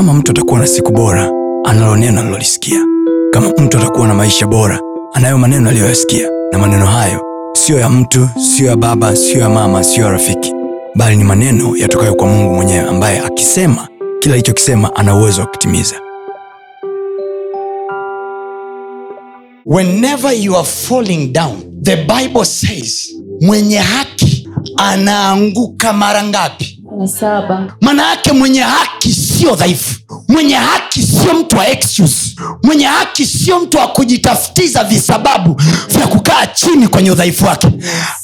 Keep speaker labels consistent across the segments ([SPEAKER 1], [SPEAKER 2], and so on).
[SPEAKER 1] kama mtu atakuwa na siku bora analo neno alilolisikia kama mtu atakuwa na maisha bora anayo maneno aliyoyasikia. Na maneno hayo siyo ya mtu siyo ya baba siyo ya mama siyo ya rafiki. Bali ni maneno yatokayo kwa mungu mwenyewe ambaye akisema kila alichokisema ana uwezo wa kutimiza.
[SPEAKER 2] Whenever you are falling down the bible says mwenye haki anaanguka mara ngapi?
[SPEAKER 3] Saba.
[SPEAKER 2] Maana yake mwenye haki sio dhaifu. Mwenye haki sio mtu wa excuse. Mwenye haki sio mtu wa kujitafutiza visababu vya kukaa chini kwenye udhaifu wake.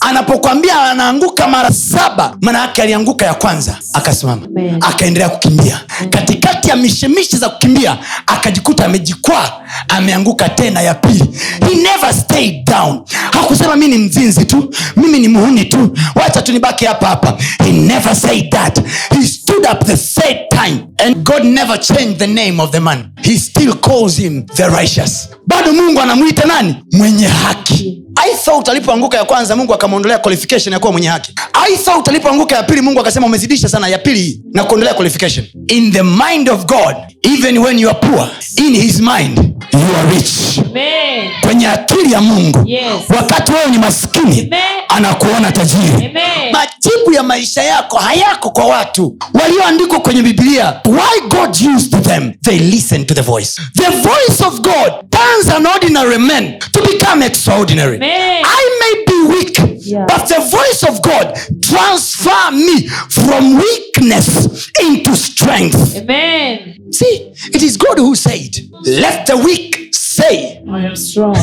[SPEAKER 2] Anapokwambia anaanguka mara saba maana yake alianguka ya kwanza akasimama. Akaendelea kukimbia. Katikati ya mishemishi za kukimbia akajikuta amejikwaa ameanguka tena ya pili. He never stayed down. Hakusema mi ni mzinzi tu mimi ni muhuni tu. Wacha tunibaki hapa hapa. He never said that. He stood up the third time and god never changed the name of the man. He still calls him the righteous. Bado mungu anamwita nani? Mwenye haki. I thought alipoanguka ya kwanza mungu akamwondolea qualification ya kuwa mwenye haki. I thought alipoanguka ya pili mungu akasema umezidisha sana ya pili na kuondolea qualification. In the mind of god even when you are poor in his mind you are rich
[SPEAKER 3] Amen.
[SPEAKER 2] kwenye akili ya mungu
[SPEAKER 3] Yes.
[SPEAKER 2] wakati wewe ni maskini
[SPEAKER 3] Amen.
[SPEAKER 2] anakuona tajiri
[SPEAKER 3] Amen.
[SPEAKER 2] majibu ya maisha yako hayako kwa watu walioandikwa kwenye biblia why god used them they listen to the voice the voice of god turns an ordinary man to become extraordinary
[SPEAKER 3] Amen.
[SPEAKER 2] i may be weak
[SPEAKER 3] Yeah.
[SPEAKER 2] but the voice of god transfer me from weakness into strength
[SPEAKER 3] Amen.
[SPEAKER 2] see it is god who said let the weak say
[SPEAKER 3] I am strong.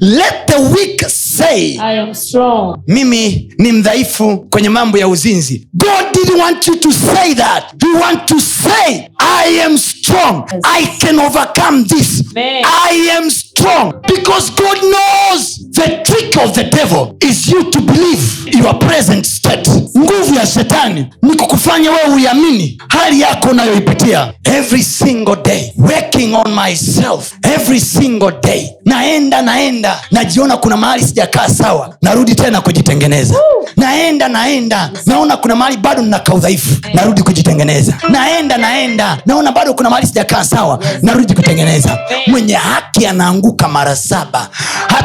[SPEAKER 2] let the weak say
[SPEAKER 3] I am strong.
[SPEAKER 2] mimi ni mdhaifu kwenye mambo ya uzinzi god didn't want you to say that he want to say i am strong
[SPEAKER 3] Yes.
[SPEAKER 2] i can overcome this
[SPEAKER 3] Man.
[SPEAKER 2] i am strong because god knows the trick of the devil is you to believe your present state. Nguvu ya shetani ni kukufanya wewe uiamini hali yako unayoipitia. Every single day working on myself. Every single day. Naenda naenda. Najiona kuna mahali sijakaa sawa. Narudi tena kujitengeneza naenda naenda. Naona kuna mahali bado ninakaa udhaifu. Narudi kujitengeneza. Naenda naenda. Naona bado kuna mahali sijakaa sawa. Narudi kutengeneza mwenye haki anaanguka mara saba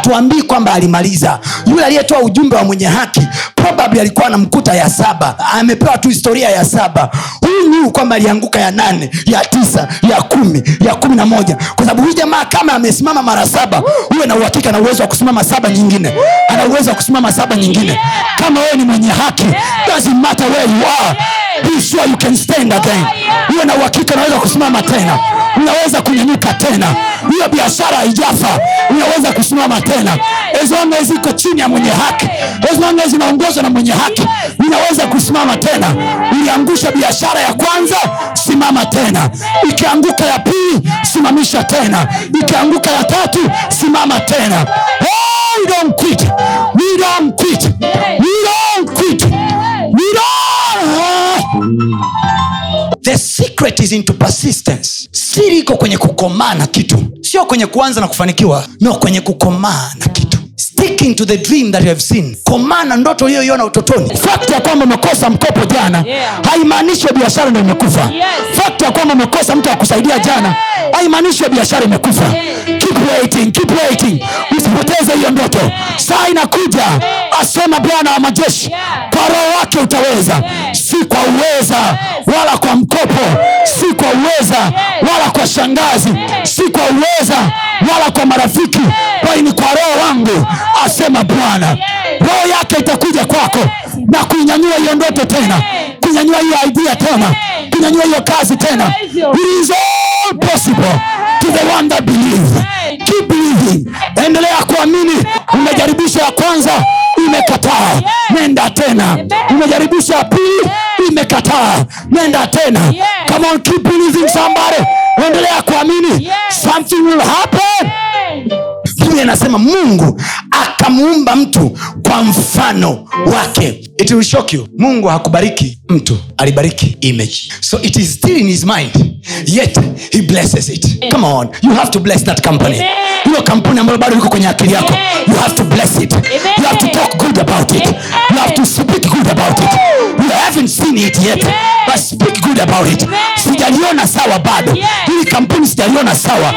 [SPEAKER 2] hatuambii kwamba alimaliza. Yule aliyetoa ujumbe wa mwenye haki probably alikuwa anamkuta ya saba. Amepewa tu historia ya saba. Huyu niu kwamba alianguka ya nane ya tisa ya kumi ya kumi na moja. Kwa sababu huyu jamaa kama amesimama mara saba huwe na uhakika na uwezo wa kusimama saba nyingine. Ana uwezo wa kusimama saba nyingine. Kama wewe ni mwenye haki doesn't matter where you are. You can stand again. Huwe na uhakika unaweza kusimama tena unaweza kunyanyuka tena. Hiyo biashara haijafa. Unaweza kusimama tena. As long as iko chini ya mwenye haki. As long as inaongozwa na mwenye haki. Inaweza kusimama tena. Uliangusha biashara ya kwanza simama tena. Ikianguka ya pili simamisha tena. Ikianguka ya tatu simama tena. Hey, don't quit. We don't quit. The secret is into persistence. Siri iko kwenye kukomaa na kitu. Sio kwenye kuanza na kufanikiwa. No kwenye kukomaa na kitu sticking to the dream that you have seen. Komana na ndoto uliyoiona utotoni. Fakti ya kwamba umekosa mkopo jana
[SPEAKER 3] Yeah.
[SPEAKER 2] haimaanishi biashara ndo imekufa.
[SPEAKER 3] Yes.
[SPEAKER 2] fakti ya kwamba umekosa mtu akusaidia jana haimaanishi biashara imekufa. Keep waiting, keep waiting. usipoteze hiyo ndoto. Saa inakuja asema bwana wa majeshi kwa roho wake utaweza. Si kwa uweza wala kwa mkopo. Si kwa uweza wala kwa shangazi si kwa uweza wala kwa marafiki bali ni kwa roho wangu asema bwana. Roho yake itakuja kwako na kuinyanyua hiyo ndoto tena kunyanyua hiyo idea tena kunyanyua hiyo kazi tena. It is all possible to the one that believe keep believing. Endelea kuamini. Umejaribisha ya kwanza imekataa. Nenda tena. Umejaribisha ya pili imekataa. Nenda tena. Come on keep believing endelea kuamini something will happen. Biblia inasema mungu akamuumba mtu kwa mfano wake. It will shock you. Mungu hakubariki mtu alibariki image. So it is still in his mind yet he blesses it. Come on you have to bless that company hiyo kampuni ambayo bado iko kwenye akili yako you have to bless it. You have to talk good about it. You have to speak good about it. You haven't seen it yet but speak good about it. Sijaliona sawa bado. Hili kampuni sijaliona sawa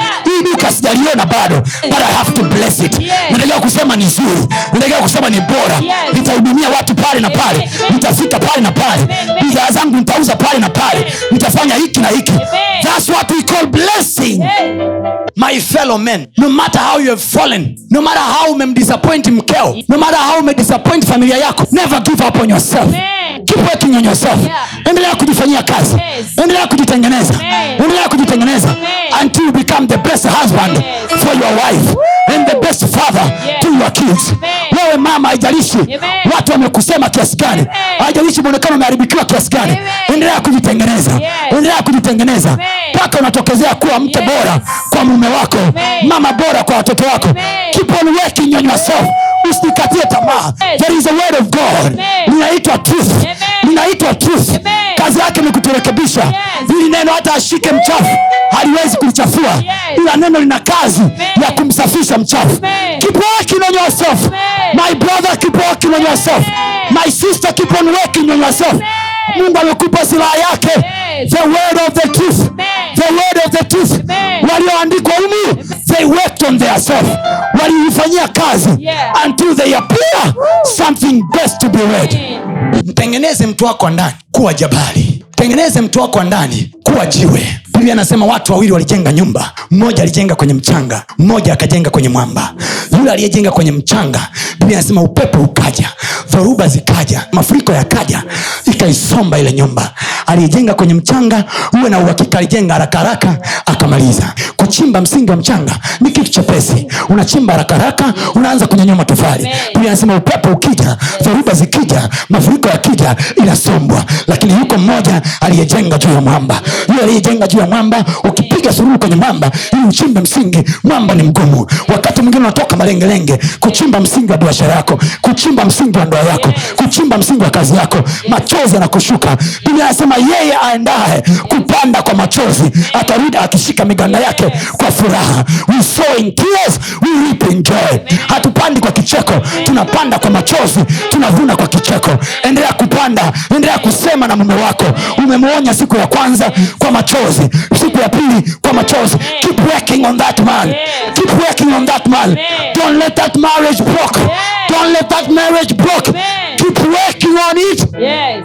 [SPEAKER 3] Yeah.
[SPEAKER 2] duka sijaliona bado but i have to bless it.
[SPEAKER 3] Yes.
[SPEAKER 2] natakiwa kusema ni zuri natakiwa kusema ni bora.
[SPEAKER 3] Yes.
[SPEAKER 2] nitahudumia watu pale na pale. Nitafika pale na pale. Bidhaa zangu nitauza pale na pale. Nitafanya hiki na hiki. Thats what we call blessing. My fellow men no matter how you have fallen no matter how umemdisappoint mkeo no matter how umedisappoint familia yako never give up on yourself.
[SPEAKER 3] Amen.
[SPEAKER 2] keep working on yourself.
[SPEAKER 3] Yeah.
[SPEAKER 2] endelea kujifanyia kazi.
[SPEAKER 3] Yes.
[SPEAKER 2] endelea kujitengeneza. Endelea kujitengeneza best husband
[SPEAKER 3] Yes.
[SPEAKER 2] for your wife and the best father
[SPEAKER 3] Yes.
[SPEAKER 2] Your kids wewe mama haijalishi watu wamekusema kiasi gani haijalishi mwonekano umeharibikiwa kiasi gani endelea kujitengeneza. Endelea kujitengeneza. Mpaka unatokezea kuwa mke
[SPEAKER 3] Yes.
[SPEAKER 2] bora kwa mume wako mama bora kwa watoto wako. Keep on working on yourself usikatie tamaa. There is a word of god. Linaitwa truth. Linaitwa truth. Kazi yake ni kuturekebisha.
[SPEAKER 3] Yes.
[SPEAKER 2] hili neno hata ashike mchafu haliwezi kulichafua.
[SPEAKER 3] Yes.
[SPEAKER 2] ila neno lina kazi ya kumsafisha mchafu yourself my brother keep working on yourself my sister keep on working on yourself mungu amekupa silaha yake. The word of the truth. The word of the truth. Walioandikwa humu they worked on their self waliifanyia kazi until they appear something best to be read. Mtengeneze mtu wako wa ndani kuwa jabali. Mtengeneze mtu wako ndani kuwa jiwe. Biblia anasema watu wawili walijenga nyumba. Mmoja alijenga kwenye mchanga mmoja akajenga kwenye mwamba yule aliyejenga kwenye mchanga biblia anasema upepo ukaja dhoruba zikaja mafuriko yakaja ikaisomba ile nyumba aliyejenga kwenye mchanga uwe na uhakika alijenga harakaharaka haraka akamaliza. Kuchimba msingi wa mchanga ni kitu chepesi. Unachimba haraka haraka unaanza kunyanyua matofali. Biblia anasema upepo ukija dhoruba zikija mafuriko yakija inasombwa. Lakini yuko mmoja aliyejenga juu ya mwamba. Yule aliyejenga juu ya mwamba ukipiga sururu kwenye mwamba ili uchimbe msingi mwamba ni mgumu. Wakati mwingine unatoka malengelenge kuchimba msingi wa biashara yako kuchimba msingi wa ndoa yako kuchimba msingi wa kazi yako machozi yanakushuka. Biblia anasema yeye aendaye kupanda kwa machozi atarudi akishika miganda yake kwa furaha. We sow in tears we reap in joy. Hatupandi kwa kicheko tunapanda kwa machozi tunavuna kwa kicheko. Endelea kupanda endelea kusema na mume wako umemwonya siku ya kwanza kwa machozi siku ya pili kwa machozi. Keep working on that man. Keep working on that man. Don't let that marriage broke. Don't let that marriage broke. Keep working on it.
[SPEAKER 3] Yes.